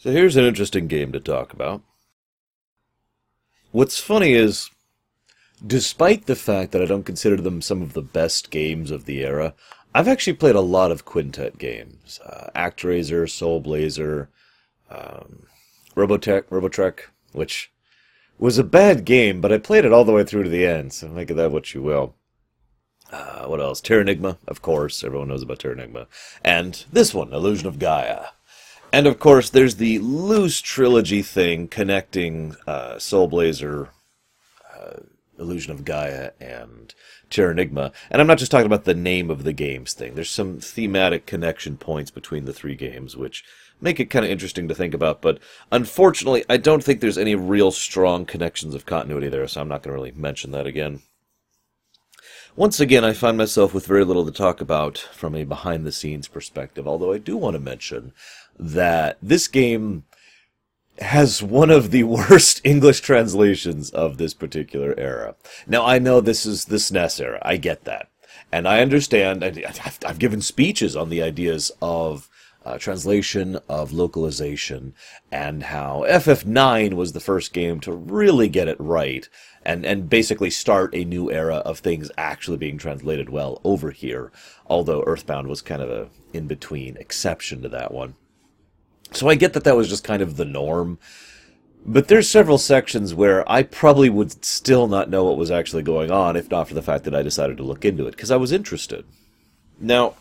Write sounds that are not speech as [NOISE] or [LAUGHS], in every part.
So here's an interesting game to talk about. What's funny is, despite the fact that I don't consider them some of the best games of the era, I've actually played a lot of Quintet games. Uh, ActRaiser, Soul Blazer, um, Robotech, Robotrek, which was a bad game, but I played it all the way through to the end, so make of that what you will. Uh, what else? Terranigma, of course. Everyone knows about Terranigma. And this one, Illusion of Gaia. And of course, there's the loose trilogy thing connecting uh, Soul Blazer, uh, Illusion of Gaia, and Terranigma. And I'm not just talking about the name of the games thing. There's some thematic connection points between the three games, which make it kind of interesting to think about. But unfortunately, I don't think there's any real strong connections of continuity there, so I'm not going to really mention that again. Once again, I find myself with very little to talk about from a behind the scenes perspective, although I do want to mention that this game has one of the [LAUGHS] worst English translations of this particular era. Now, I know this is the SNES era. I get that. And I understand, I've, I've given speeches on the ideas of uh, translation, of localization, and how FF9 was the first game to really get it right and, and basically start a new era of things actually being translated well over here, although Earthbound was kind of a in between exception to that one. So I get that that was just kind of the norm. But there's several sections where I probably would still not know what was actually going on if not for the fact that I decided to look into it because I was interested. Now,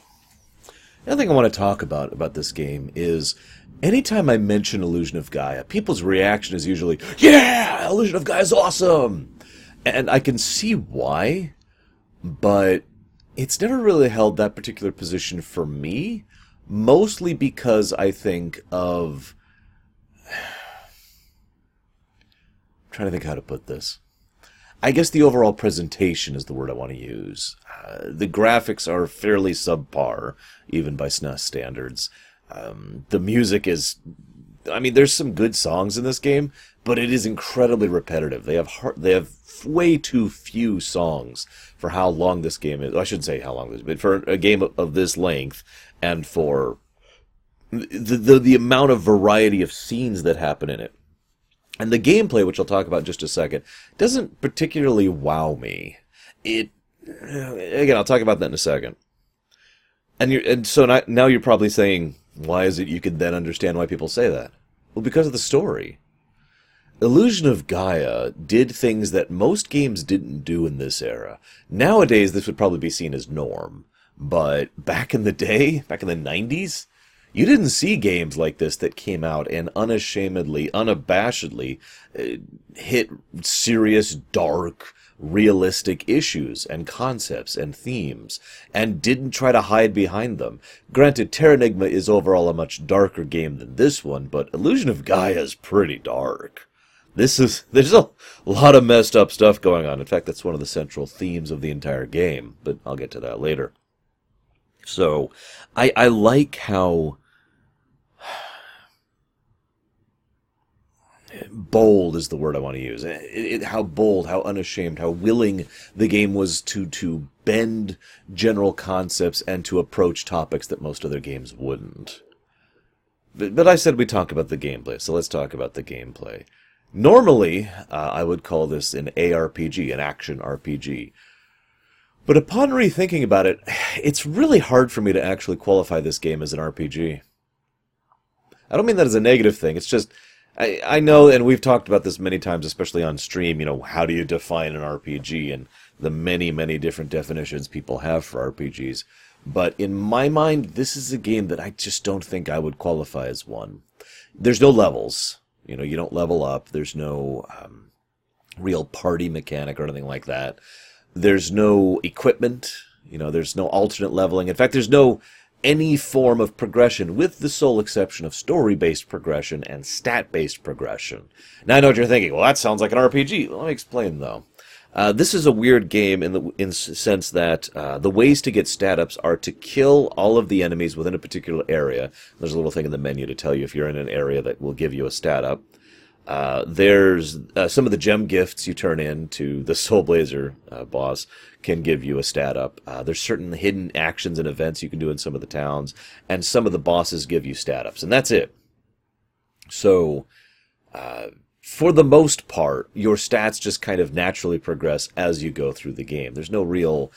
another thing I want to talk about about this game is anytime I mention Illusion of Gaia, people's reaction is usually, "Yeah, Illusion of Gaia is awesome," and I can see why, but it's never really held that particular position for me mostly because I think of. [SIGHS] I'm trying to think how to put this. I guess the overall presentation is the word I want to use. Uh, the graphics are fairly subpar, even by SNES standards. Um, the music is. I mean, there's some good songs in this game, but it is incredibly repetitive. They have hard, they have way too few songs for how long this game is. I shouldn't say how long this, but for a game of, of this length, and for the, the the amount of variety of scenes that happen in it. And the gameplay, which I'll talk about in just a second, doesn't particularly wow me. It uh, again, I'll talk about that in a second. And you and so now, now you're probably saying, why is it you could then understand why people say that? Well, because of the story. Illusion of Gaia did things that most games didn't do in this era. Nowadays, this would probably be seen as norm. But back in the day, back in the 90s, you didn't see games like this that came out and unashamedly, unabashedly uh, hit serious, dark, realistic issues and concepts and themes and didn't try to hide behind them. Granted, Terranigma is overall a much darker game than this one, but Illusion of Gaia is pretty dark. This is [LAUGHS] there's a lot of messed up stuff going on. In fact, that's one of the central themes of the entire game, but I'll get to that later. So, I I like how bold is the word I want to use. It, it, how bold, how unashamed, how willing the game was to to bend general concepts and to approach topics that most other games wouldn't. But, but I said we talk about the gameplay, so let's talk about the gameplay. Normally, uh, I would call this an ARPG, an action RPG. But upon rethinking about it, it's really hard for me to actually qualify this game as an RPG. I don't mean that as a negative thing. It's just I, I know, and we've talked about this many times, especially on stream. You know, how do you define an RPG and the many, many different definitions people have for RPGs. But in my mind, this is a game that I just don't think I would qualify as one. There's no levels. You know, you don't level up. There's no um, real party mechanic or anything like that. There's no equipment. You know, there's no alternate leveling. In fact, there's no any form of progression, with the sole exception of story based progression and stat based progression. Now I know what you're thinking. Well, that sounds like an RPG. Let me explain though. Uh, this is a weird game in the in sense that uh, the ways to get stat ups are to kill all of the enemies within a particular area. There's a little thing in the menu to tell you if you're in an area that will give you a stat up. Uh, there's uh, some of the gem gifts you turn in to the Soul Blazer uh, boss can give you a stat up. Uh, there's certain hidden actions and events you can do in some of the towns, and some of the bosses give you stat ups, and that's it. So, uh, for the most part, your stats just kind of naturally progress as you go through the game. There's no real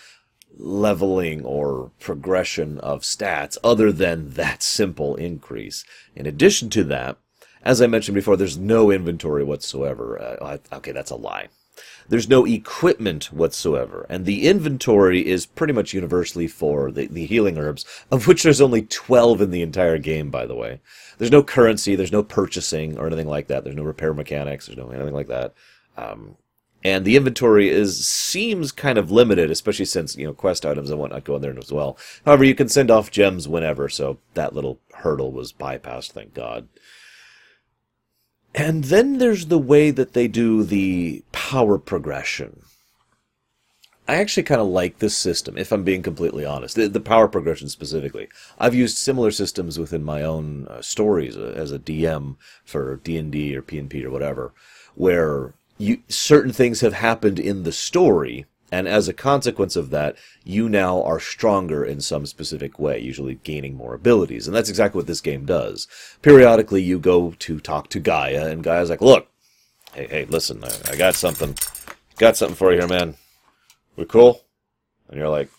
leveling or progression of stats other than that simple increase. In addition to that, as I mentioned before, there's no inventory whatsoever. Uh, okay, that's a lie. There's no equipment whatsoever, and the inventory is pretty much universally for the, the healing herbs, of which there's only 12 in the entire game, by the way. There's no currency, there's no purchasing or anything like that. There's no repair mechanics, there's no anything like that. Um, and the inventory is seems kind of limited, especially since you know quest items and whatnot go in there as well. However, you can send off gems whenever, so that little hurdle was bypassed, thank God. And then there's the way that they do the power progression. I actually kind of like this system, if I'm being completely honest. The, the, power progression specifically. I've used similar systems within my own uh, stories uh, as a DM for D&D or P&P or whatever, where you, certain things have happened in the story and as a consequence of that, you now are stronger in some specific way, usually gaining more abilities. And that's exactly what this game does. Periodically, you go to talk to Gaia, and Gaia's like, look, hey, hey, listen, I, I got something. Got something for you here, man. We're cool? And you're like,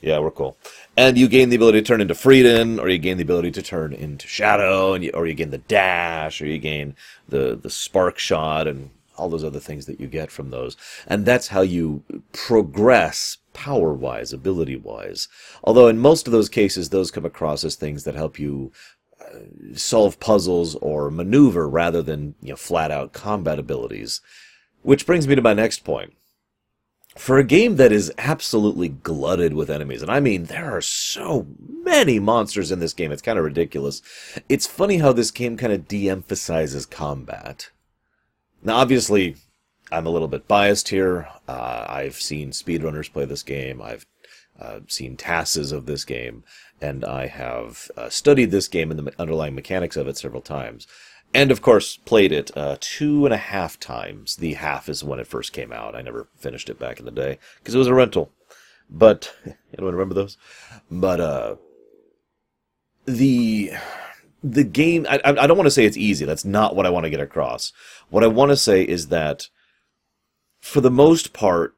yeah, we're cool. And you gain the ability to turn into Freedan, or you gain the ability to turn into Shadow, and you, or you gain the dash, or you gain the, the spark shot, and all those other things that you get from those. And that's how you progress power wise, ability wise. Although in most of those cases, those come across as things that help you uh, solve puzzles or maneuver rather than you know, flat out combat abilities. Which brings me to my next point. For a game that is absolutely glutted with enemies, and I mean, there are so many monsters in this game, it's kind of ridiculous. It's funny how this game kind of de emphasizes combat. Now, obviously, I'm a little bit biased here. Uh, I've seen speedrunners play this game. I've uh, seen TASes of this game, and I have uh, studied this game and the underlying mechanics of it several times. And of course, played it uh, two and a half times. The half is when it first came out. I never finished it back in the day because it was a rental. But [LAUGHS] anyone remember those? But uh, the the game I, I don't want to say it's easy that's not what i want to get across. What i want to say is that for the most part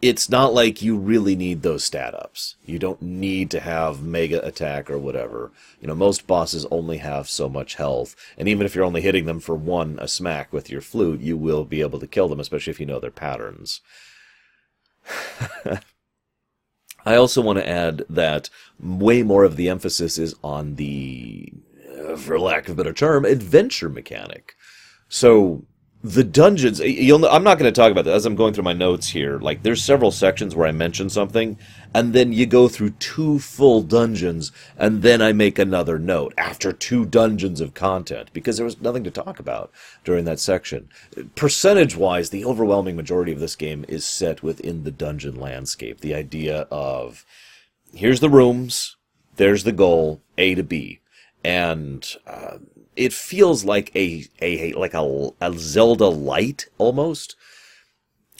it's not like you really need those stat ups. You don't need to have mega attack or whatever. You know most bosses only have so much health and even if you're only hitting them for one a smack with your flute you will be able to kill them especially if you know their patterns [LAUGHS] I also want to add that way more of the emphasis is on the, uh, for lack of a better term, adventure mechanic. So the dungeons you'll i'm not going to talk about that as i'm going through my notes here like there's several sections where i mention something and then you go through two full dungeons and then i make another note after two dungeons of content because there was nothing to talk about during that section. Percentage wise the overwhelming majority of this game is set within the dungeon landscape. The idea of here's the rooms there's the goal a to b. And uh, it feels like a, a like a, a Zelda light almost.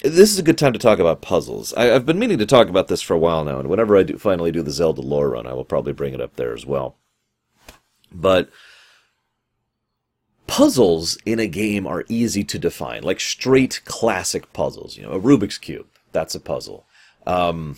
This is a good time to talk about puzzles. I, have been meaning to talk about this for a while now, and whenever I do finally do the Zelda lore run, I will probably bring it up there as well. But puzzles in a game are easy to define, like straight classic puzzles. You know, a Rubik's cube, that's a puzzle. Um,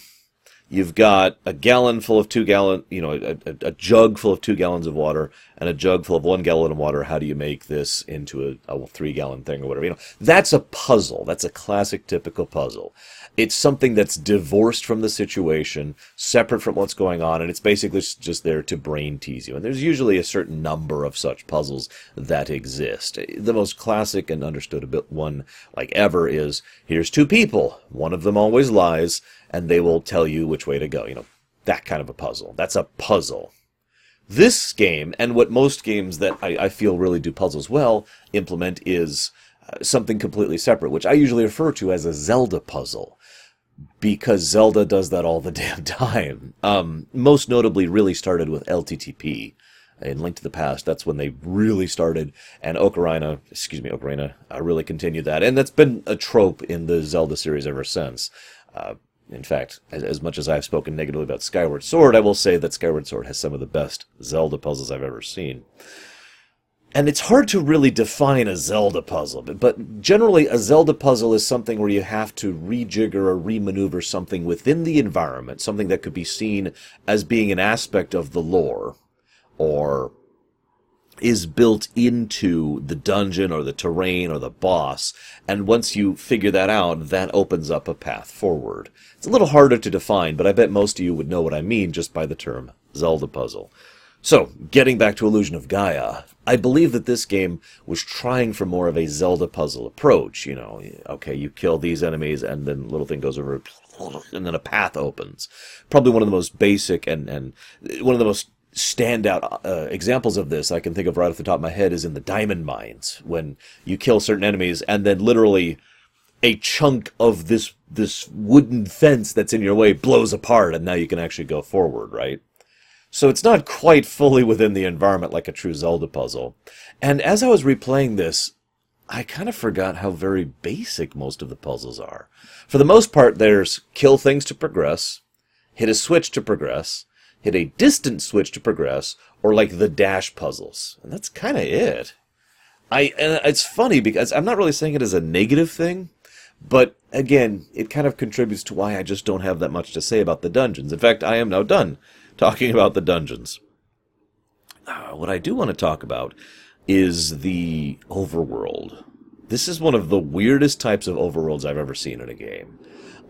You've got a gallon full of two gallon, you know, a, a, a, jug full of two gallons of water and a jug full of one gallon of water. How do you make this into a, a three gallon thing or whatever? You know, that's a puzzle. That's a classic, typical puzzle. It's something that's divorced from the situation, separate from what's going on, and it's basically just there to brain tease you. And there's usually a certain number of such puzzles that exist. The most classic and understood one, like ever, is here's two people. One of them always lies and they will tell you which way to go. You know, that kind of a puzzle. That's a puzzle. This game, and what most games that I, I feel really do puzzles well implement, is uh, something completely separate, which I usually refer to as a Zelda puzzle. Because Zelda does that all the [LAUGHS] damn time. Um, most notably, really started with LTTP in Link to the Past. That's when they really started, and Ocarina, excuse me, Ocarina, uh, really continued that, and that's been a trope in the Zelda series ever since. Uh, in fact, as, as, much as I've spoken negatively about Skyward Sword, I will say that Skyward Sword has some of the best Zelda puzzles I've ever seen. and it's hard to really define a Zelda puzzle, but, but generally a Zelda puzzle is something where you have to rejigger or remaneuver something within the environment, something that could be seen as being an aspect of the lore, or is built into the dungeon or the terrain or the boss. And once you figure that out, that opens up a path forward. It's a little harder to define, but I bet most of you would know what I mean just by the term Zelda puzzle. So, getting back to Illusion of Gaia, I believe that this game was trying for more of a Zelda puzzle approach. You know, okay, you kill these enemies, and then little thing goes over, and then a path opens. Probably one of the most basic and, and one of the most standout uh, examples of this I can think of right off the top of my head is in the diamond mines when you kill certain enemies and then literally a chunk of this this wooden fence that's in your way blows apart and now you can actually go forward, right? So it's not quite fully within the environment like a true Zelda puzzle. And as I was replaying this, I kind of forgot how very basic most of the puzzles are. For the most part, there's kill things to progress, hit a switch to progress, hit a distant switch to progress, or like the dash puzzles. And that's kind of it. I it's funny because I'm not really saying it as a negative thing, but again, it kind of contributes to why I just don't have that much to say about the dungeons. In fact, I am now done talking about the dungeons. Uh, what I do want to talk about is the overworld. This is one of the weirdest types of overworlds I've ever seen in a game.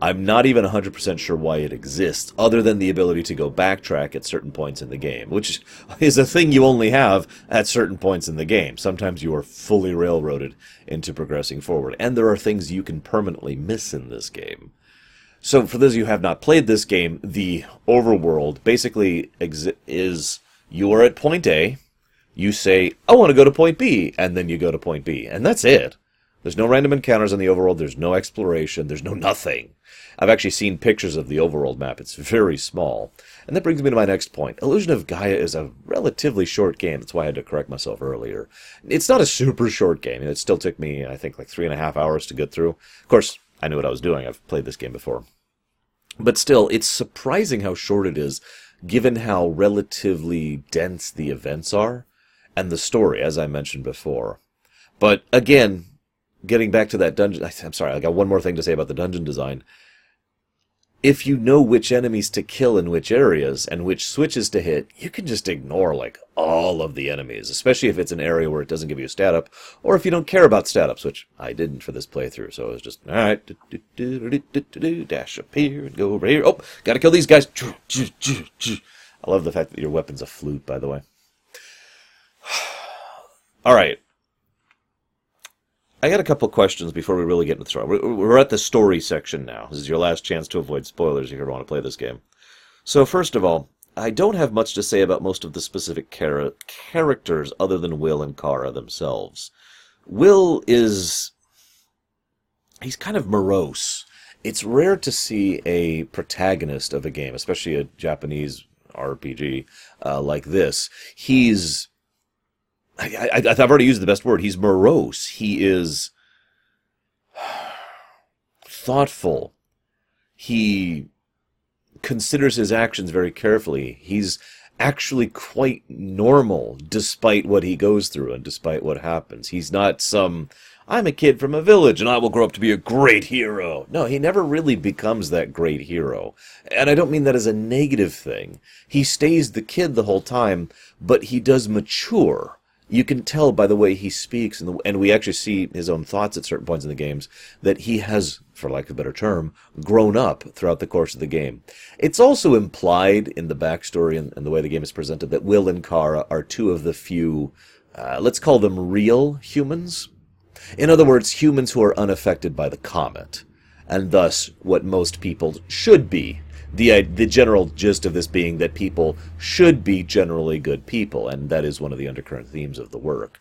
I'm not even 100% sure why it exists, other than the ability to go backtrack at certain points in the game, which is a thing you only have at certain points in the game. Sometimes you are fully railroaded into progressing forward, and there are things you can permanently miss in this game. So, for those of you who have not played this game, the overworld basically exi- is you are at point A, you say, I want to go to point B, and then you go to point B, and that's it. There's no random encounters in the overworld, there's no exploration, there's no nothing. I've actually seen pictures of the overworld map, it's very small. And that brings me to my next point. Illusion of Gaia is a relatively short game, that's why I had to correct myself earlier. It's not a super short game, it still took me, I think, like three and a half hours to get through. Of course, I knew what I was doing. I've played this game before. But still, it's surprising how short it is, given how relatively dense the events are and the story, as I mentioned before. But again, getting back to that dungeon, I'm sorry, I got one more thing to say about the dungeon design if you know which enemies to kill in which areas and which switches to hit, you can just ignore like all of the enemies, especially if it's an area where it doesn't give you a stat up, or if you don't care about stat ups, which I didn't for this playthrough. So it was just all right, dash up here and go over here. Oh, gotta kill these guys. I love the fact that your weapon's a flute, by the way. [SIGHS] All right, I got a couple questions before we really get into the story. We're at the story section now. This is your last chance to avoid spoilers if you want to play this game. So, first of all, I don't have much to say about most of the specific char- characters other than Will and Kara themselves. Will is. He's kind of morose. It's rare to see a protagonist of a game, especially a Japanese RPG uh, like this. He's I, I've already used the best word. He's morose. He is [SIGHS] thoughtful. He considers his actions very carefully. He's actually quite normal despite what he goes through and despite what happens. He's not some, I'm a kid from a village and I will grow up to be a great hero. No, he never really becomes that great hero. And I don't mean that as a negative thing. He stays the kid the whole time, but he does mature you can tell by the way he speaks, and, the, and we actually see his own thoughts at certain points in the games, that he has, for lack of a better term, grown up throughout the course of the game. It's also implied in the backstory and, and the way the game is presented that Will and Kara are two of the few, uh, let's call them real humans. In other words, humans who are unaffected by the comet, and thus what most people should be the the general gist of this being that people should be generally good people, and that is one of the undercurrent themes of the work.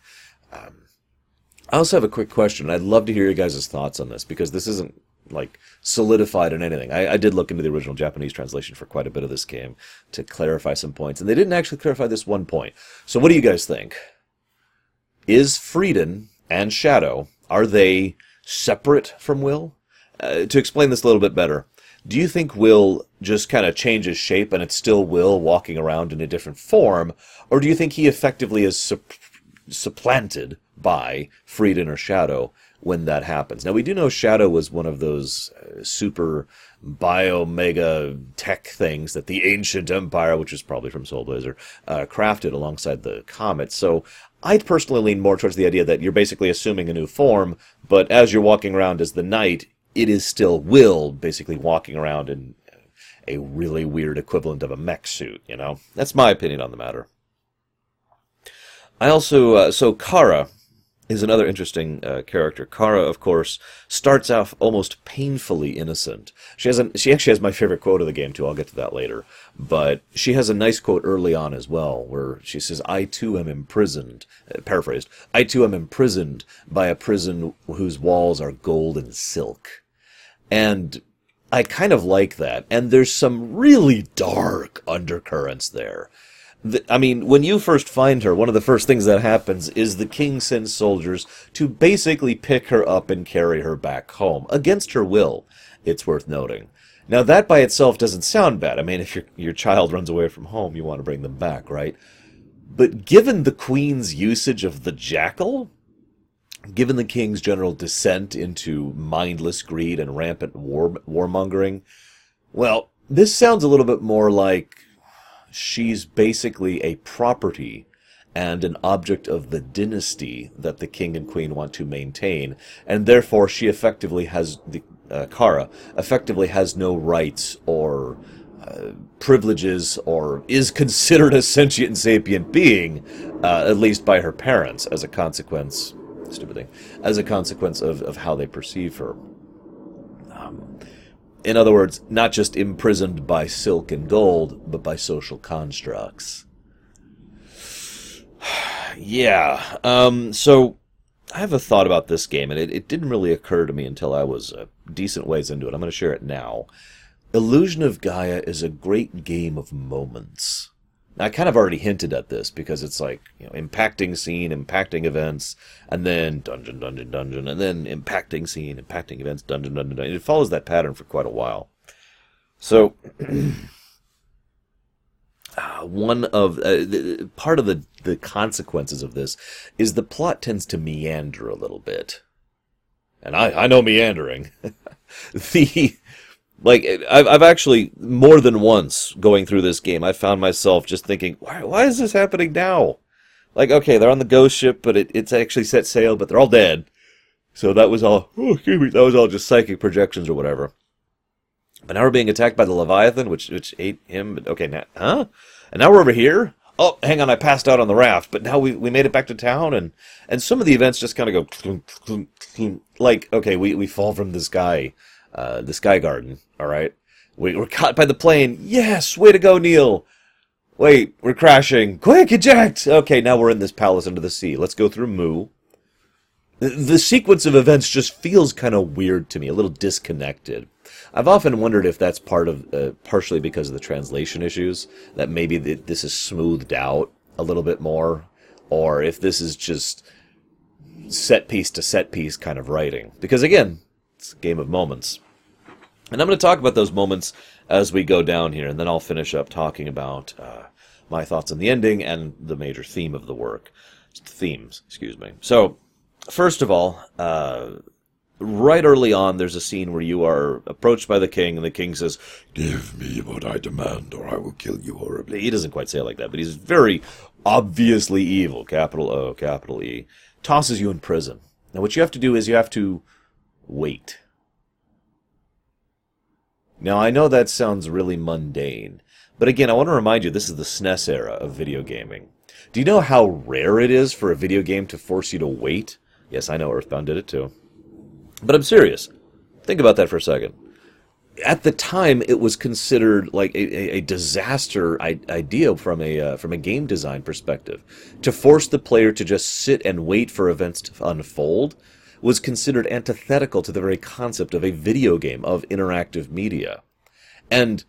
Um, I also have a quick question. I'd love to hear your guys' thoughts on this because this isn't like solidified in anything. I, I, did look into the original Japanese translation for quite a bit of this game to clarify some points, and they didn't actually clarify this one point. So, what do you guys think? Is Freedan and Shadow are they separate from Will? Uh, to explain this a little bit better, do you think Will just kind of changes shape and it's still Will walking around in a different form, or do you think he effectively is supplanted by Freedan or Shadow when that happens. Now we do know Shadow was one of those uh, super bio mega tech things that the ancient empire, which is probably from Soul Blazer, uh, crafted alongside the comet. So I'd personally lean more towards the idea that you're basically assuming a new form, but as you're walking around as the knight, it is still Will basically walking around in a really weird equivalent of a mech suit, you know? That's my opinion on the matter. I also, uh, so Kara is another interesting uh, character. Kara, of course, starts off almost painfully innocent. She has an, she actually has my favorite quote of the game too. I'll get to that later. But she has a nice quote early on as well, where she says, "I too am imprisoned." Uh, paraphrased, "I too am imprisoned by a prison whose walls are gold and silk," and I kind of like that. And there's some really dark undercurrents there. The, I mean, when you first find her, one of the first things that happens is the king sends soldiers to basically pick her up and carry her back home, against her will, it's worth noting. Now, that by itself doesn't sound bad. I mean, if your, your child runs away from home, you want to bring them back, right? But given the queen's usage of the jackal, given the king's general descent into mindless greed and rampant war warmongering, well, this sounds a little bit more like she's basically a property and an object of the dynasty that the king and queen want to maintain, and therefore she effectively has the uh, Kara effectively has no rights or uh, privileges or is considered a sentient sapient being, uh, at least by her parents, as a consequence. Stupid thing. As a consequence of, of how they perceive her. In other words, not just imprisoned by silk and gold, but by social constructs. [SIGHS] yeah. Um, so I have a thought about this game, and it, it didn't really occur to me until I was a decent ways into it. I'm going to share it now. Illusion of Gaia is a great game of moments. I kind of already hinted at this because it's like, you know, impacting scene, impacting events, and then dungeon, dungeon, dungeon, and then impacting scene, impacting events, dungeon, dungeon, dungeon. It follows that pattern for quite a while. So, [CLEARS THROAT] uh, one of uh, the, part of the the consequences of this is the plot tends to meander a little bit, and I I know meandering. [LAUGHS] the like I've I've actually more than once going through this game, I found myself just thinking, why why is this happening now? Like, okay, they're on the ghost ship, but it, it's actually set sail, but they're all dead. So that was all. [LAUGHS] Oh, that was all just psychic projections or whatever. But now we're being attacked by the Leviathan, which which ate him. But okay, now huh? And now we're over here. Oh, hang on, I passed out on the raft, but now we, we made it back to town, and and some of the events just kind of go [SNIFFS] like okay, we we fall from the sky uh, the Sky Garden. All right, we, we're caught by the plane. Yes, way to go, Neil. Wait, we're crashing. Quick, eject. Okay, now we're in this palace under the sea. Let's go through Mu. The, the sequence of events just feels kind of weird to me, a little disconnected. I've often wondered if that's part of, uh, partially because of the translation issues, that maybe the, this is smoothed out a little bit more, or if this is just set piece to set piece kind of writing. Because again, it's a game of moments. And I'm going to talk about those moments as we go down here, and then I'll finish up talking about uh, my thoughts on the ending and the major theme of the work. Themes, excuse me. So, first of all, uh, right early on, there's a scene where you are approached by the king, and the king says, Give me what I demand, or I will kill you horribly. He doesn't quite say it like that, but he's very obviously evil, capital O, capital E. Tosses you in prison. Now, what you have to do is you have to wait. Now, I know that sounds really mundane, but again, I want to remind you this is the SNES era of video gaming. Do you know how rare it is for a video game to force you to wait? Yes, I know Earthbound did it too. But I'm serious. Think about that for a second. At the time, it was considered like a, a disaster idea from a uh, from a game design perspective. To force the player to just sit and wait for events to unfold was considered antithetical to the very concept of a video game, of interactive media. And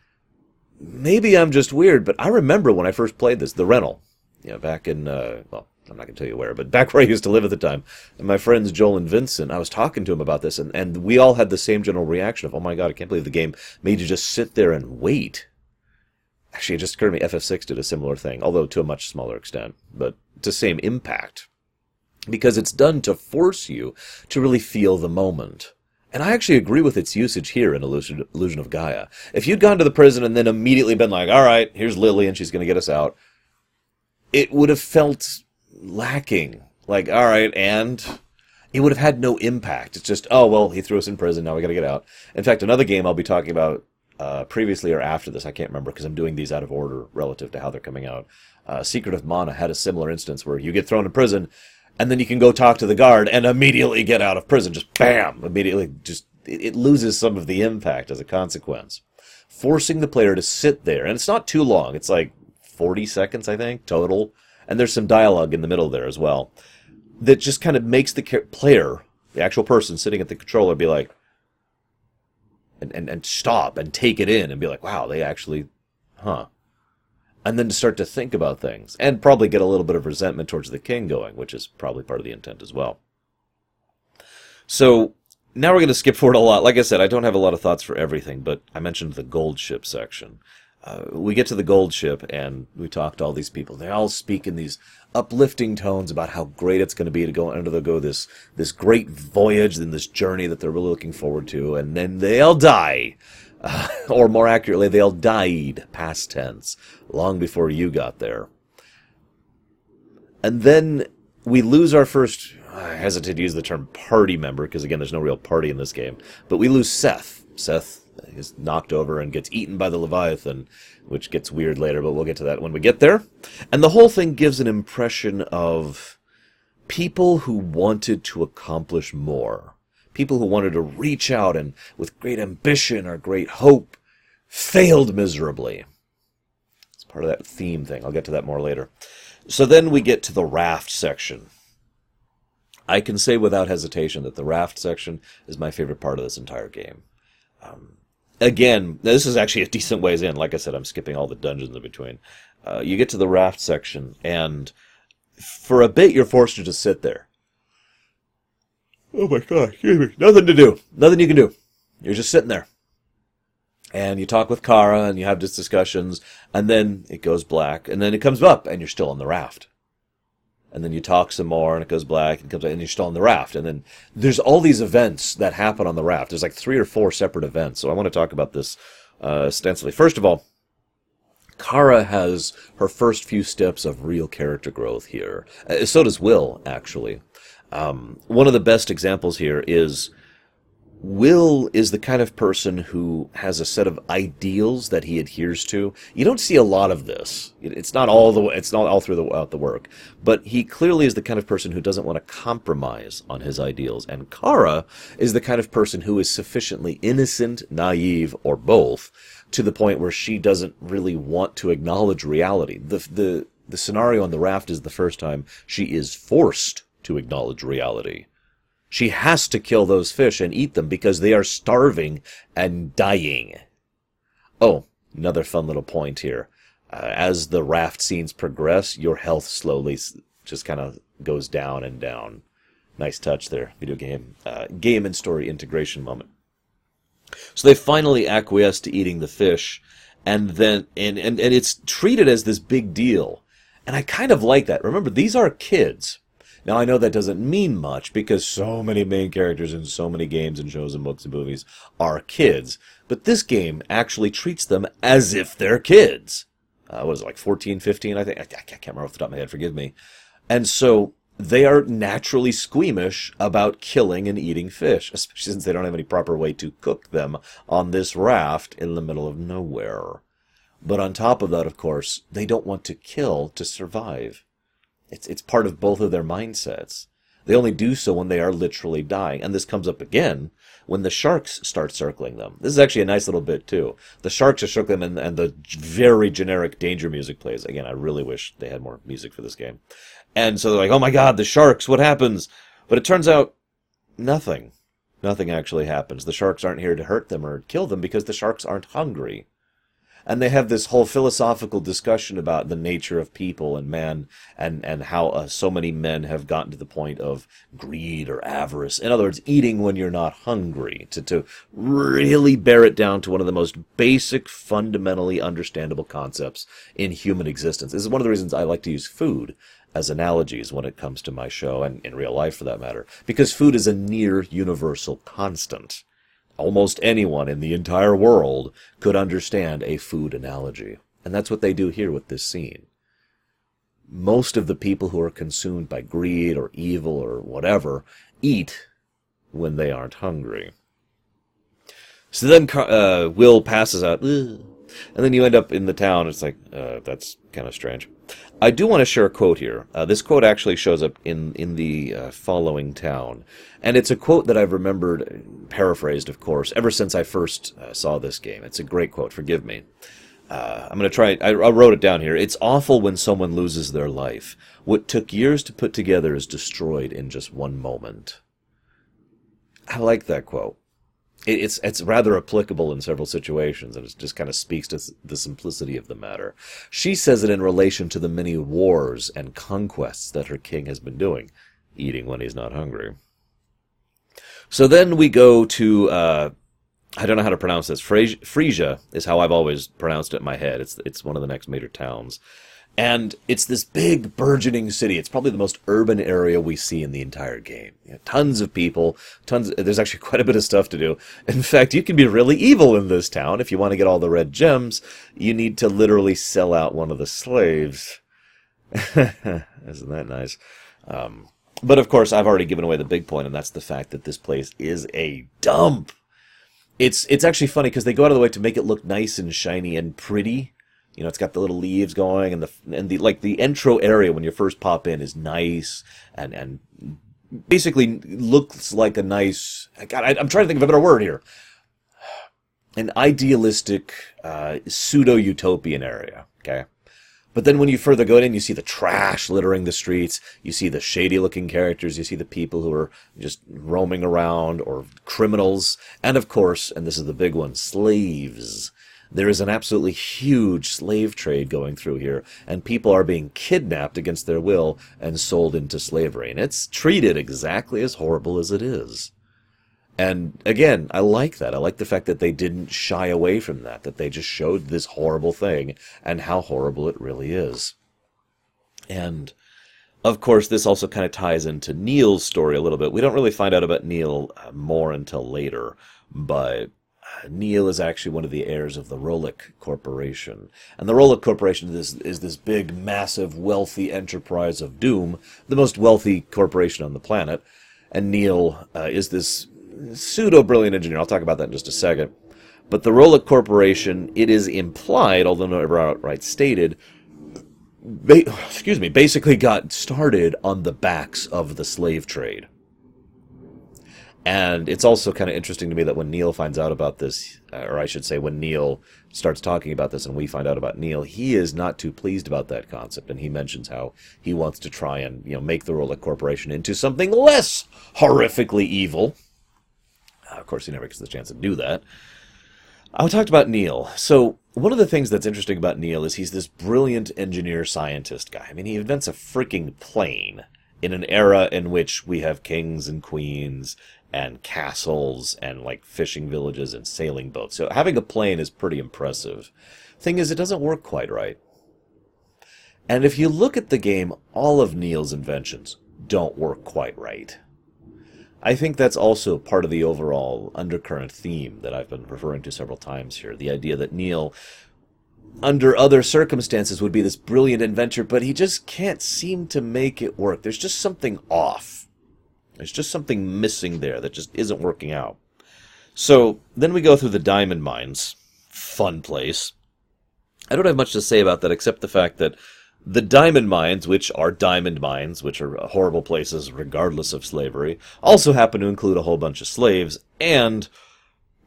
maybe I'm just weird, but I remember when I first played this, the rental, you know, back in, uh, well, I'm not going to tell you where, but back [LAUGHS] where I used to live at the time, and my friends Joel and Vincent, I was talking to him about this, and, and we all had the same general reaction of, oh my god, I can't believe the game made you just sit there and wait. Actually, it just occurred to me FF6 did a similar thing, although to a much smaller extent, but to same impact. Because it's done to force you to really feel the moment. And I actually agree with its usage here in Illusion, of Gaia. If you'd gone to the prison and then immediately been like, all right, here's Lilly and she's going to get us out, it would have felt lacking. Like, all right, and it would have had no impact. It's just, oh, well, he threw us in prison, now we got to get out. In fact, another game I'll be talking about uh, previously or after this, I can't remember because I'm doing these out of order relative to how they're coming out. Uh, Secret of Mana had a similar instance where you get thrown in prison and then you can go talk to the guard and immediately get out of prison. Just bam, immediately. Just it, loses some of the impact as a consequence, forcing the player to sit there. And it's not too long. It's like 40 seconds, I think, total. And there's some dialogue in the middle there as well that just kind of makes the player, the actual person sitting at the controller, be like, and, and, and stop and take it in and be like, wow, they actually, huh and then to start to think about things and probably get a little bit of resentment towards the king going, which is probably part of the intent as well. So now we're going to skip forward a lot. Like I said, I don't have a lot of thoughts for everything, but I mentioned the gold ship section. Uh, we get to the gold ship and we talk to all these people. They all speak in these uplifting tones about how great it's going to be to go undergo this this great voyage and this journey that they're really looking forward to, and then they all die. Uh, [LAUGHS] or more accurately, they all died, past tense, long before you got there. And then we lose our first, I hesitate to use the term party member, because again, there's no real party in this game, but we lose Seth. Seth is knocked over and gets eaten by the Leviathan, which gets weird later, but we'll get to that when we get there. And the whole thing gives an impression of people who wanted to accomplish more people who wanted to reach out and with great ambition or great hope failed miserably. It's part of that theme thing. I'll get to that more later. So then we get to the raft section. I can say without hesitation that the raft section is my favorite part of this entire game. Um, again, this is actually a decent ways in. Like I said, I'm skipping all the dungeons in between. Uh, you get to the raft section, and for a bit, you're forced to just sit there. Oh my god, nothing to do. Nothing you can do. You're just sitting there. And you talk with Kara and you have these discussions, and then it goes black, and then it comes up and you're still on the raft. And then you talk some more and it goes black and comes up, and you're still on the raft. And then there's all these events that happen on the raft. There's like three or four separate events. So I want to talk about this uh, ostensibly. First of all, Kara has her first few steps of real character growth here. Uh, so does Will, actually. Um, one of the best examples here is Will is the kind of person who has a set of ideals that he adheres to. You don't see a lot of this. It's not all the it's not all through the, the work, but he clearly is the kind of person who doesn't want to compromise on his ideals. And Kara is the kind of person who is sufficiently innocent, naive, or both, to the point where she doesn't really want to acknowledge reality. The the the scenario on the raft is the first time she is forced to acknowledge reality. She has to kill those fish and eat them because they are starving and dying. Oh, another fun little point here. Uh, as the raft scenes progress, your health slowly just kind of goes down and down. Nice touch there, video game uh, game and story integration moment. So they finally acquiesce to eating the fish, and then and, and and it's treated as this big deal, and I kind of like that. Remember, these are kids. Now, I know that doesn't mean much because so many main characters in so many games and shows and books and movies are kids, but this game actually treats them as if they're kids. Uh, was it like 14, 15, I think? I, I can't remember off the top of my head, forgive me. And so they are naturally squeamish about killing and eating fish, especially since they don't have any proper way to cook them on this raft in the middle of nowhere. But on top of that, of course, they don't want to kill to survive. It's, it's part of both of their mindsets. They only do so when they are literally dying. And this comes up again when the sharks start circling them. This is actually a nice little bit, too. The sharks are circling them, and, and the very generic danger music plays. Again, I really wish they had more music for this game. And so they're like, oh my god, the sharks, what happens? But it turns out nothing. Nothing actually happens. The sharks aren't here to hurt them or kill them because the sharks aren't hungry. And they have this whole philosophical discussion about the nature of people and man and and how uh, so many men have gotten to the point of greed or avarice. In other words eating when you're not hungry to to really bear it down to one of the most basic fundamentally understandable concepts in human existence. This is one of the reasons I like to use food as analogies when it comes to my show and in real life for that matter because food is a near universal constant almost anyone in the entire world could understand a food analogy. And that's what they do here with this scene. Most of the people who are consumed by greed or evil or whatever eat when they aren't hungry. So then uh, Will passes out, and then you end up in the town. It's like, uh, that's kind of strange. I do want to share a quote here. Uh, this quote actually shows up in in the uh, following town, and it's a quote that I've remembered, paraphrased, of course, ever since I first uh, saw this game. It's a great quote. Forgive me. Uh, I'm going to try. I, I wrote it down here. It's awful when someone loses their life. What took years to put together is destroyed in just one moment. I like that quote it's it's rather applicable in several situations, and it just kind of speaks to the simplicity of the matter. She says it in relation to the many wars and conquests that her king has been doing, eating when he's not hungry. So then we go to uh, I don't know how to pronounce this. Frisia is how I've always pronounced it in my head. It's it's one of the next major towns. And it's this big burgeoning city. It's probably the most urban area we see in the entire game. You know, tons of people, tons. There's actually [LAUGHS] quite a bit of stuff to do. In fact, you can be really evil in this town if you want to get all the red gems. You need to literally sell out one of the slaves. [LAUGHS] Isn't that nice? Um, but of course, I've already given away the big point, and that's the fact that this place is a dump. It's it's actually funny because they go out of the way to make it look nice and shiny and pretty you know, it's got the little leaves going, and the and the like the intro area when you first pop in is nice and and basically looks like a nice. God, I, am trying to think of a better word here. An idealistic uh, pseudo utopian area. Okay. But then when you further go in, you see the trash littering the streets. You see the shady looking characters. You see the people who are just roaming around or criminals. And of course, and this is the big one, slaves there is an absolutely huge slave trade going through here, and people are being kidnapped against their will and sold into slavery. And it's treated exactly as horrible as it is. And again, I like that. I like the fact that they didn't shy away from that, that they just showed this horrible thing and how horrible it really is. And of course, this also kind of ties into Neil's story a little bit. We don't really find out about Neil uh, more until later, but Neil is actually one of the heirs of the Rolek Corporation. And the Rolek Corporation is, is this big, massive, wealthy enterprise of doom, the most wealthy corporation on the planet. And Neil uh, is this pseudo brilliant engineer. I'll talk about that in just a second. But the Rolek Corporation, it is implied, although never outright stated, ba- excuse me, basically got started on the backs of the slave trade. And it's also kind of interesting to me that when Neil finds out about this, uh, or I should say, when Neil starts talking about this and we find out about Neil, he is not too pleased about that concept. And he mentions how he wants to try and, you know, make the Rolek Corporation into something less horrifically evil. Uh, of course, he never gets the chance to do that. I talked about Neil. So, one of the things that's interesting about Neil is he's this brilliant engineer scientist guy. I mean, he invents a freaking plane in an era in which we have kings and queens and castles and like fishing villages and sailing boats. So having a plane is pretty impressive. Thing is, it doesn't work quite right. And if you look at the game, all of Neil's inventions don't work quite right. I think that's also part of the overall undercurrent theme that I've been referring to several times here. The idea that Neil, under other circumstances, would be this brilliant inventor, but he just can't seem to make it work. There's just something off. There's just something missing there that just isn't working out. So then we go through the diamond mines. Fun place. I don't have much to say about that except the fact that the diamond mines, which are diamond mines, which are horrible places regardless of slavery, also happen to include a whole bunch of slaves and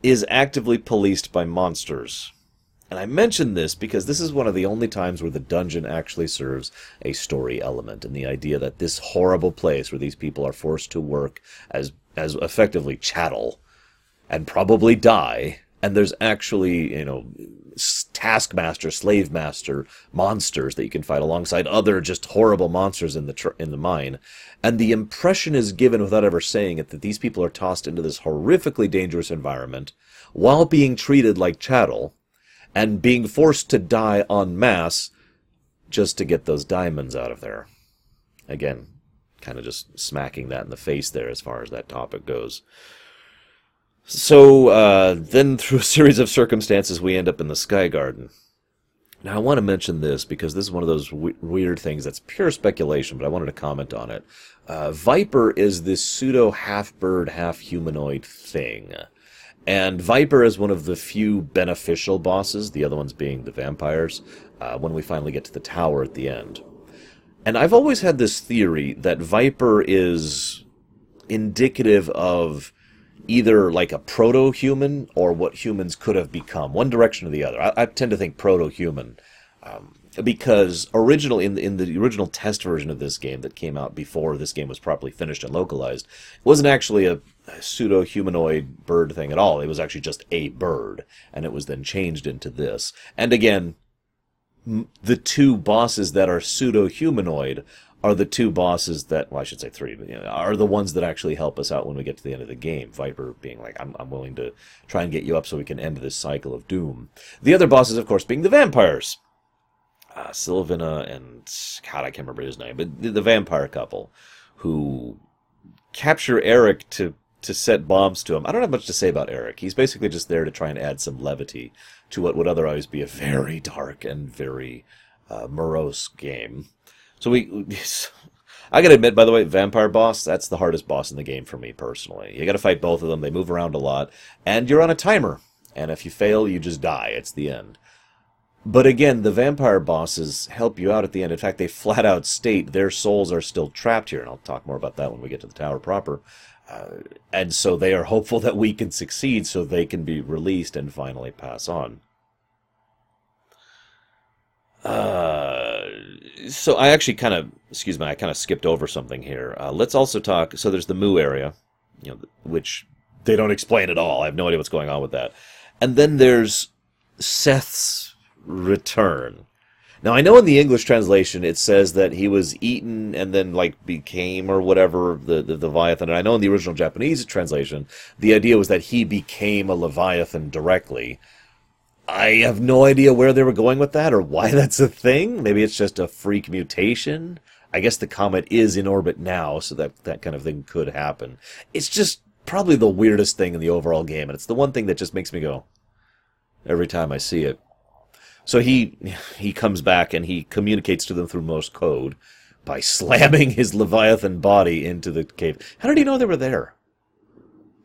is actively policed by monsters. And I mention this because this is one of the only times where the dungeon actually serves a story element, and the idea that this horrible place where these people are forced to work as as effectively chattel and probably die and there's actually, you know, taskmaster, slave master monsters that you can fight alongside other just horrible monsters in the tr- in the mine. And the impression is given without ever saying it that these people are tossed into this horrifically dangerous environment while being treated like chattel and being forced to die en masse just to get those diamonds out of there. Again, kind of just smacking that in the face there as far as that topic goes. So uh, then, through a series of circumstances, we end up in the Sky Garden. Now, I want to mention this because this is one of those w- weird things that's pure speculation, but I wanted to comment on it. Uh, Viper is this pseudo half bird, half humanoid thing. And Viper is one of the few beneficial bosses, the other ones being the vampires, uh, when we finally get to the tower at the end. And I've always had this theory that Viper is indicative of either like a proto-human or what humans could have become, one direction or the other. I, I tend to think proto-human. Um, because original in the, in the original test version of this game that came out before this game was properly finished and localized, it wasn't actually a, a pseudo humanoid bird thing at all. It was actually just a bird, and it was then changed into this. And again, m- the two bosses that are pseudo humanoid are the two bosses that, well, I should say three, but, you know, are the ones that actually help us out when we get to the end of the game. Viper being like, I'm, I'm willing to try and get you up so we can end this cycle of doom. The other bosses, of course, being the vampires. Uh, Sylvina and, God, I can't remember his name, but the, the vampire couple who capture Erik to to set bombs to him. I don't have much to say about Erik. He's basically just there to try and add some levity to what would otherwise be a very dark and very uh, morose game. So we, [LAUGHS] I gotta admit, by the way, Vampire Boss, that's the hardest boss in the game for me personally. You gotta fight both of them, they move around a lot, and you're on a timer. And if you fail, you just die. It's the end. But again, the vampire bosses help you out at the end. In fact, they flat out state their souls are still trapped here, and I'll talk more about that when we get to the tower proper. Uh, and so they are hopeful that we can succeed so they can be released and finally pass on. Uh, so I actually kind of, excuse me, I kind of skipped over something here. Uh, let's also talk. So there's the Mu area, you know, which they don't explain at all. I have no idea what's going on with that. And then there's Seth's return. Now I know in the English translation it says that he was eaten and then like became or whatever the, the, the Leviathan. And I know in the original Japanese translation the idea was that he became a Leviathan directly. I have no idea where they were going with that or why [LAUGHS] that's a thing. Maybe it's just a freak mutation. I guess the comet is in orbit now, so that that kind of thing could happen. It's just probably the weirdest thing in the overall game, and it's the one thing that just makes me go every time I see it. So he he comes back and he communicates to them through Morse code by slamming his Leviathan body into the cave. How did he know they were there?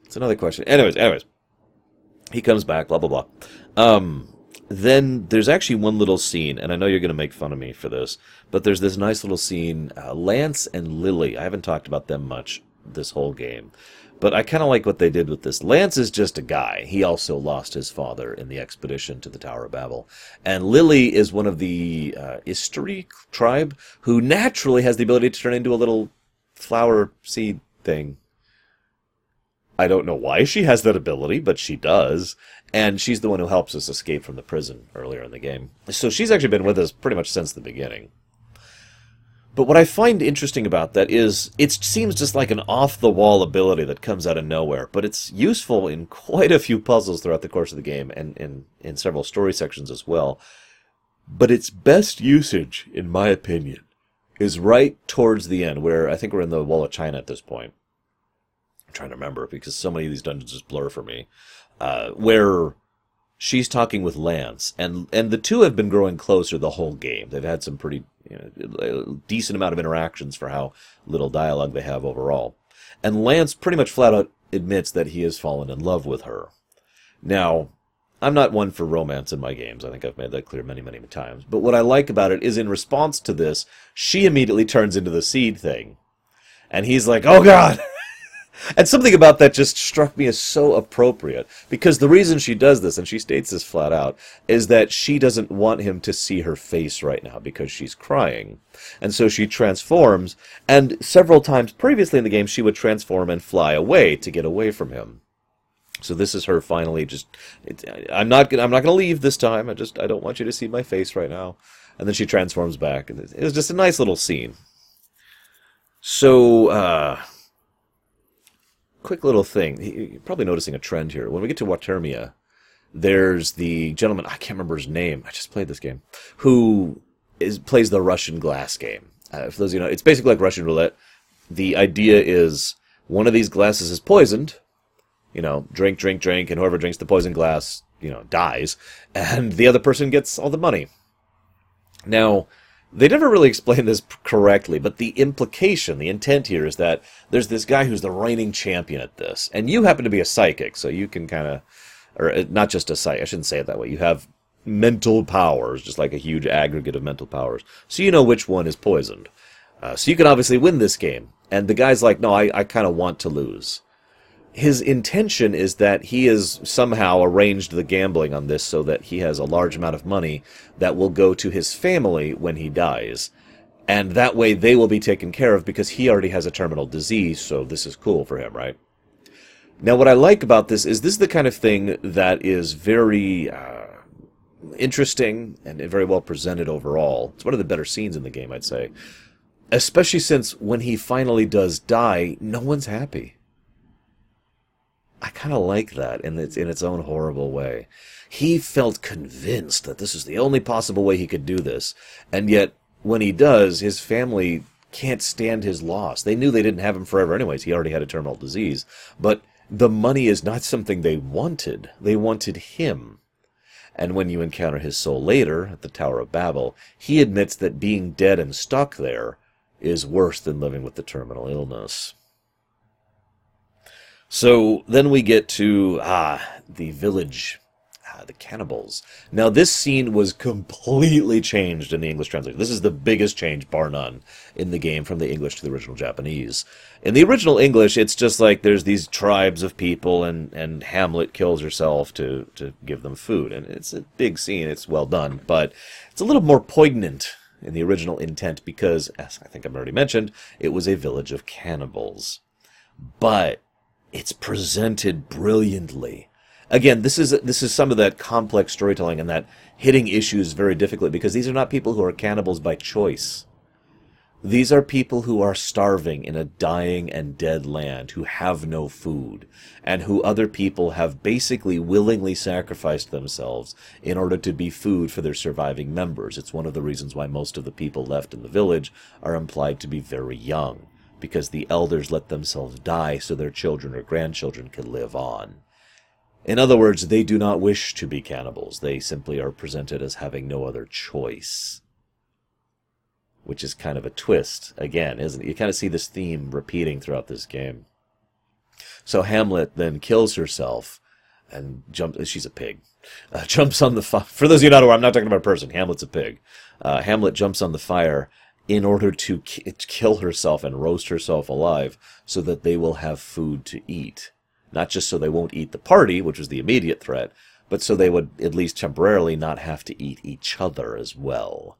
It's another question. Anyways, anyways, he comes back. Blah blah blah. Um, then there's actually one little scene, and I know you're going to make fun of me for this, but there's this nice little scene. Uh, Lance and Lilly. I haven't talked about them much this whole game. But I kind of like what they did with this. Lance is just a guy. He also lost his father in the expedition to the Tower of Babel. And Lilly is one of the uh, Itory tribe who naturally has the ability to turn into a little flower seed thing. I don't know why she has that ability, but she does. And she's the one who helps us escape from the prison earlier in the game. So she's actually been with us pretty much since the beginning. But what I find interesting about that is it seems just like an off the wall ability that comes out of nowhere, but it's useful in [LAUGHS] quite a few puzzles throughout the course of the game and in, several story sections as well. But its best usage, in my opinion, is right towards the end, where I think we're in the Wall of China at this point. I'm trying to remember because so many of these dungeons just blur for me. Uh, where she's talking with Lance, and and the two have been growing closer the whole game. They've had some pretty you know, decent amount of interactions for how little dialogue they have overall. And Lance pretty much flat out admits that he has fallen in love with her. Now, I'm not one for romance in my games. I think I've made that clear many, many times. But what I like about it is in response to this, she immediately turns into the seed thing. And he's like, oh god! [LAUGHS] And something about that just struck me as so appropriate because the reason she does this, and she states this flat out, is that she doesn't want him to see her face right now because she's crying. And so she transforms, and several times previously in the game, she would transform and fly away to get away from him. So this is her finally just. I'm not. Gonna, I'm not going to leave this time. I just. I don't want you to see my face right now. And then she transforms back, and it was just a nice little scene. So, uh, quick little thing. You're probably noticing a trend here. When we get to Watermia, there's the gentleman. I can't remember his name. I just played this game. Who is plays the Russian glass game. Uh, for those you know, it's basically like Russian roulette. The idea is one of these glasses is poisoned, you know, drink, drink, drink, and whoever drinks the poison glass, you know, dies, and the other person gets all the money. Now, they never really explain this correctly, but the implication, the intent here is that there's this guy who's the reigning champion at this, and you happen to be a psychic, so you can kind of, or uh, not just a psychic, I shouldn't say it that way. You have mental powers, just like a huge aggregate of mental powers, so you know which one is poisoned. Uh, so you can obviously win this game. And the guy's like, no, I, I kind of want to lose his intention is that he has somehow arranged the gambling on this so that he has a large amount of money that will go to his family when he dies. And that way they will be taken care of because he already has a terminal disease, so this is cool for him, right? Now, what I like about this is this is the kind of thing that is very uh, interesting and very well presented overall. It's one of the better scenes in the game, I'd say. Especially since when he finally does die, no one's happy I kind of like that in its in its own horrible way. He felt convinced that this is the only possible way he could do this, and yet when he does, his family can't stand his loss. They knew they didn't have him forever anyways. He already had a terminal disease, but the money is not something they wanted. They wanted him. And when you encounter his soul later at the Tower of Babel, he admits that being dead and stuck there is worse than living with the terminal illness. So then we get to ah the village, ah, the cannibals. Now this scene was completely changed in the English translation. This is the biggest change, bar none, in the game from the English to the original Japanese. In the original English, it's just like there's these tribes of people, and and Hamlet kills herself to to give them food, and it's a big scene. It's well done, but it's a little more poignant in the original intent because, as I think I've already mentioned, it was a village of cannibals. But it's presented brilliantly. Again, this is this is some of that complex storytelling and that hitting issues very difficultly because these are not people who are cannibals by choice. These are people who are starving in a dying and dead land, who have no food, and who other people have basically willingly sacrificed themselves in order to be food for their surviving members. It's one of the reasons why most of the people left in the village are implied to be very young because the elders let themselves die so their children or grandchildren can live on. In other words, they do not wish to be cannibals. They simply are presented as having no other choice. Which is kind of a twist, again, isn't it? You kind of see this theme repeating throughout this game. So Hamlet then kills herself and jumps. She's a pig. Uh, [LAUGHS] jumps on the fire. For those of you not aware, I'm not talking about a person. Hamlet's a pig. Uh, Hamlet jumps on the fire in order to kill herself and roast herself alive so that they will have food to eat. Not just so they won't eat the party, which was the immediate threat, but so they would at least temporarily not have to eat each other as well.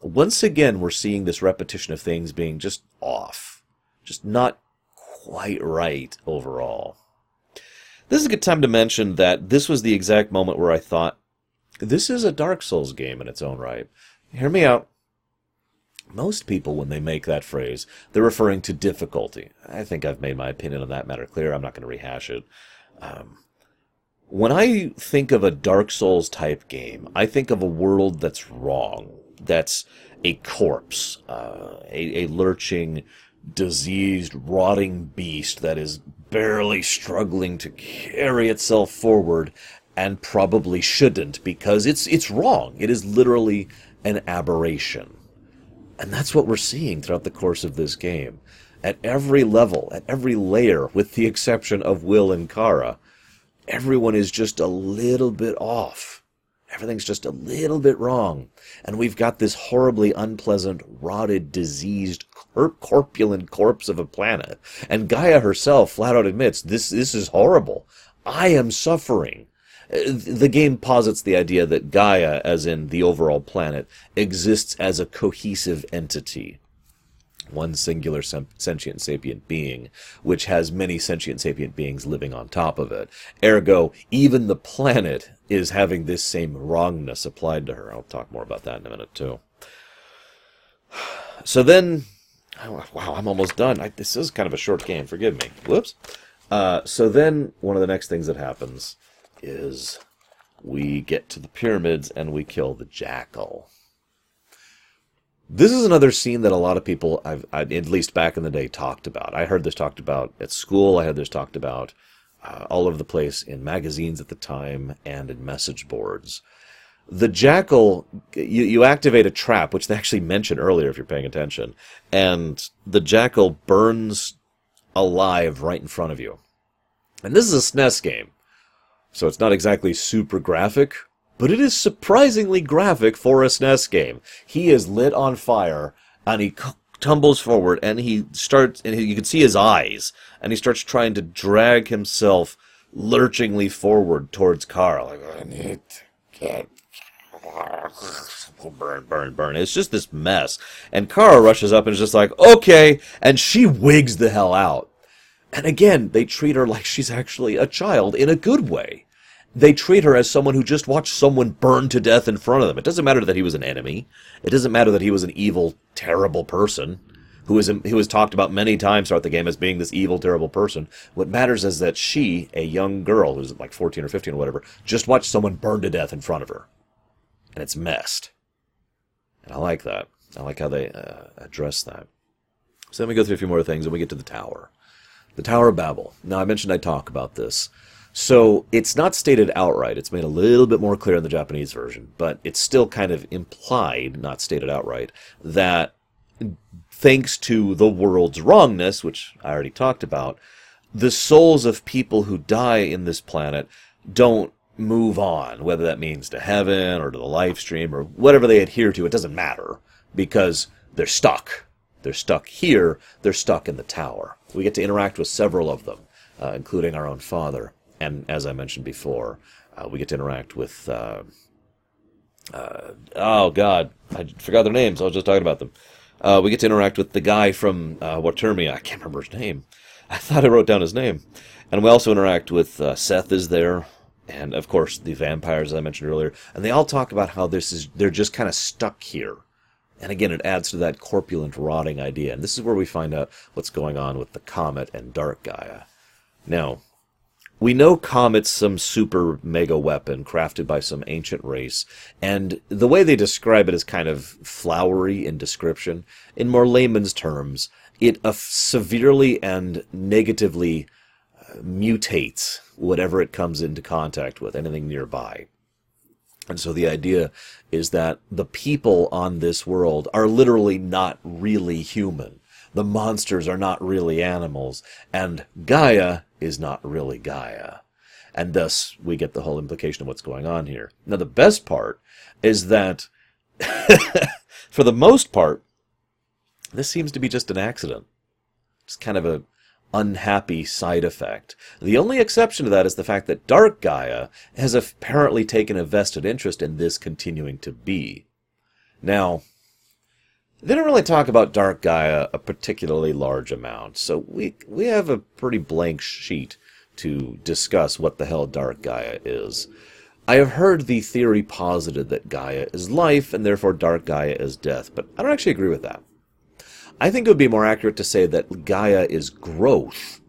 Once again, we're seeing this repetition of things being just off, just not quite right overall. This is a good time to mention that this was the exact moment where I thought, this is a Dark Souls game in its own right. Hear me out most people, when they make that phrase, they're referring to difficulty. I think I've made my opinion on that matter clear. I'm not going to rehash it. Um, when I think of a Dark Souls type game, I think of a world that's wrong, that's a corpse, uh, a, a lurching, diseased, rotting beast that is barely struggling to carry itself forward and probably shouldn't because it's it's wrong. It is literally an aberration. And that's what we're seeing throughout the course of this game. At every level, at every layer, with the exception of Will and Kara, everyone is just a little bit off. Everything's just a little bit wrong. And we've got this horribly unpleasant, rotted, diseased, corpulent corpse of a planet. And Gaia herself flat out admits, this, this is horrible. I am suffering the game posits the idea that Gaia, as in the overall planet, exists as a cohesive entity. one singular sentient sapient being, which has many sentient sapient beings living on top of it. Ergo, even the planet is having this same wrongness applied to her. I'll talk more about that in a minute, too. [SIGHS] So then, wow, I'm almost done. I, this is kind of a short game, forgive me. Whoops. Uh, so then, one of the next things that happens is we get to the pyramids and we kill the jackal. This is another scene that a lot of people, I've, at least back in the day, talked about. I heard this talked about at school. I heard this talked about uh, all over the place in magazines at the time and in message boards. The jackal, you, you activate a trap, which they actually mentioned earlier if you're paying attention, and the jackal burns alive right in front of you. And this is a SNES game, so it's not exactly super graphic, but it is surprisingly graphic for a SNES game. He is lit on fire, and he c- tumbles forward, and he starts, and he, you can see his eyes, and he starts trying to drag himself lurchingly forward towards Carl. Like, I need to get burn, burn, burn. It's just this mess. And Kara rushes up and is just like, okay. And she wigs the hell out. And again, they treat her like she's actually a child in a good way they treat her as someone who just watched someone burn to death in front of them. It doesn't matter that he was an enemy. It doesn't matter that he was an evil, terrible person who was who was talked about many times throughout the game as being this evil, terrible person. What matters is that she, a young girl who's like 14 or 15 or whatever, just watched someone burn to death in front of her, and it's messed. And I like that. I like how they uh, address that. So let me go through a few more things, and we get to the tower, the Tower of Babel. Now I mentioned I'd talk about this. So it's not stated outright. It's made a little bit more clear in the Japanese version, but it's still kind of implied, not stated outright, that thanks to the world's wrongness, which I already talked about, the souls of people who die in this planet don't move on, whether that means to heaven or to the life stream or whatever they adhere to, it doesn't matter because they're stuck. They're stuck here, they're stuck in the tower. We get to interact with several of them, uh, including our own father and as I mentioned before, uh, we get to interact with. Uh, uh, oh God, I forgot their names. I was just talking about them. Uh, we get to interact with the guy from uh, Watermia. I can't remember his name. [LAUGHS] I thought I wrote down his name. And we also interact with Seth is there, and of course the vampires I mentioned earlier. And they all talk about how this is they're just kind of stuck here. And again, it adds to that corpulent, rotting idea. And this is where we find out what's going on with the comet and Dark Gaia. Now, we know Comet's some super mega weapon crafted by some ancient race, and the way they describe it is kind of flowery in description. In more layman's terms, it uh, severely and negatively uh, mutates whatever it comes into contact with, anything nearby. And so the idea is that the people on this world are literally not really human. The monsters are not really animals, and Gaia is not really Gaia. And thus, we get the whole implication of what's going on here. Now, the best part is that, [LAUGHS] for the most part, this seems to be just an accident. It's kind of a unhappy side effect. The only exception to that is the fact that Dark Gaia has apparently taken a vested interest in this continuing to be. Now, they don't really talk about Dark Gaia a particularly large amount, so we we have a pretty blank sheet to discuss what the hell Dark Gaia is. I have heard the theory posited that Gaia is life and therefore Dark Gaia is death, but I don't actually agree with that. I think it would be more accurate to say that Gaia is growth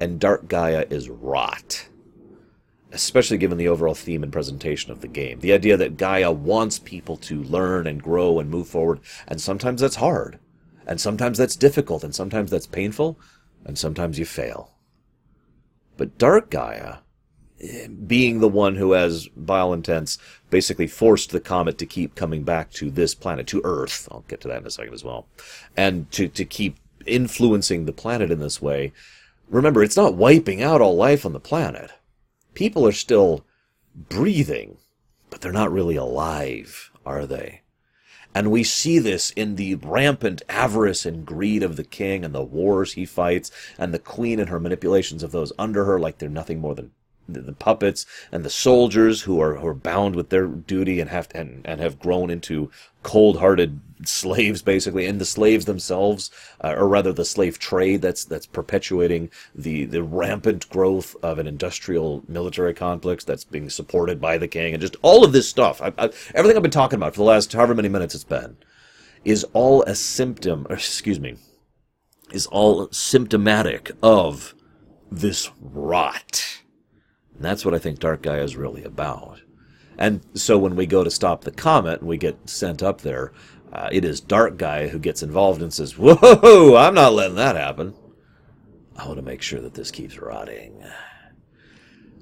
and Dark Gaia is rot especially given the overall theme and presentation of the game. The idea that Gaia wants people to learn and grow and move forward, and sometimes that's hard, and sometimes that's difficult, and sometimes that's painful, and sometimes you fail. But Dark Gaia, being the one who has, all intents, basically forced the comet to keep coming back to this planet, to Earth, I'll get to that in a second as well, and to, to keep influencing the planet in this way, remember, it's not wiping out all life on the planet. People are still breathing, but they're not really alive, are they? And we see this in the rampant avarice and greed of the king and the wars he fights, and the queen and her manipulations of those under her like they're nothing more than the, puppets and the soldiers who are who are bound with their duty and have and, and have grown into cold-hearted slaves basically and the slaves themselves uh, or rather the slave trade that's that's perpetuating the the rampant growth of an industrial military complex that's being supported by the king and just all of this stuff. I, I, everything I've been talking about for the last however many minutes it's been is all a symptom or excuse me is all symptomatic of this rot and that's what I think Dark Gaia is really about. And so when we go to stop the comet and we get sent up there, uh, it is Dark Gaia who gets involved and says, Whoa, I'm not letting that happen. I want to make sure that this keeps rotting.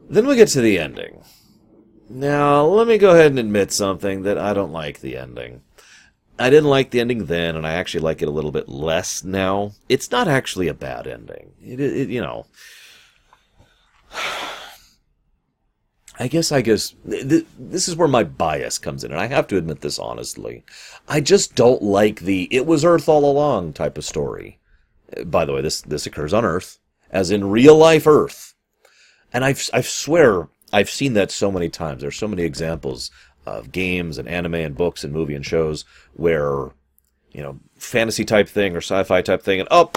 Then we get to the ending. Now, let me go ahead and admit something that I don't like the ending. I didn't like the ending then, and I actually like it a little bit less now. It's not actually a bad ending. It, it you know. I guess I guess th- this is where my bias comes in, and I have to admit this honestly. I just don't like the "it was Earth all along" type of story. By the way, this this occurs on Earth, as in real life Earth, and I've I swear I've seen that so many times. There's so many examples of games and anime and books and movie and shows where you know fantasy type thing or sci-fi type thing, and oh,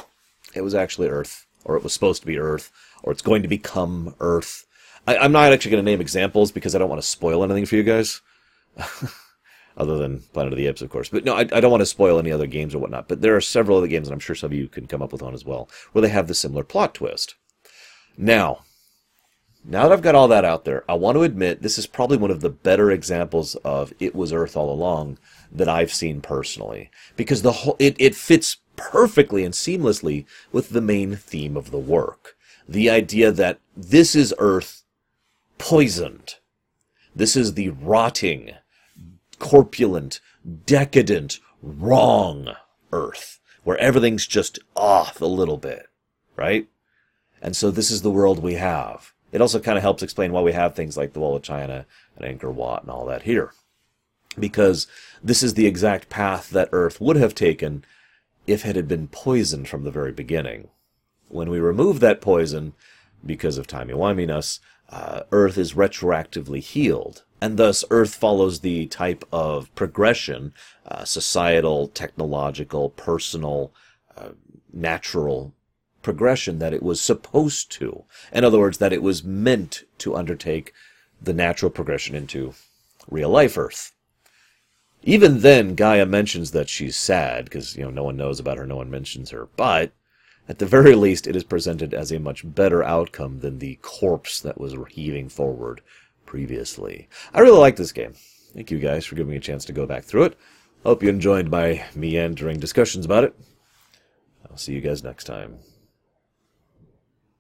it was actually Earth, or it was supposed to be Earth, or it's going to become Earth I, am not actually going to name examples because I don't want to spoil anything for you guys. [LAUGHS] other than Planet of the Apes, of course. But no, I, I, don't want to spoil any other games or whatnot. But there are several other games, and I'm sure some of you can come up with one as well, where they have the similar plot twist. Now, now that I've got all that out there, I want to admit this is probably one of the better examples of "It Was Earth All Along" that I've seen personally, because the whole it, it fits perfectly and seamlessly with the main theme of the work. The idea that this is Earth poisoned. This is the rotting, corpulent, decadent, wrong Earth, where everything's just off a little bit, right? And so this is the world we have. It also kind of helps explain why we have things like the Wall of China and Angkor Wat and all that here. Because this is the exact path that Earth would have taken if it had been poisoned from the very beginning. When we remove that poison, because of timey-wimeyness, uh, Earth is retroactively healed. And thus, Earth follows the type of progression, uh, societal, technological, personal, uh, natural progression that it was supposed to. In other words, that it was meant to undertake the natural progression into real life Earth. Even then, Gaia mentions that she's sad because you know no one knows about her, no one mentions her. But at the very least, it is presented as a much better outcome than the corpse that was heaving forward previously. I really like this game. Thank you guys for giving me a chance to go back through it. Hope you enjoyed my meandering discussions about it. I'll see you guys next time.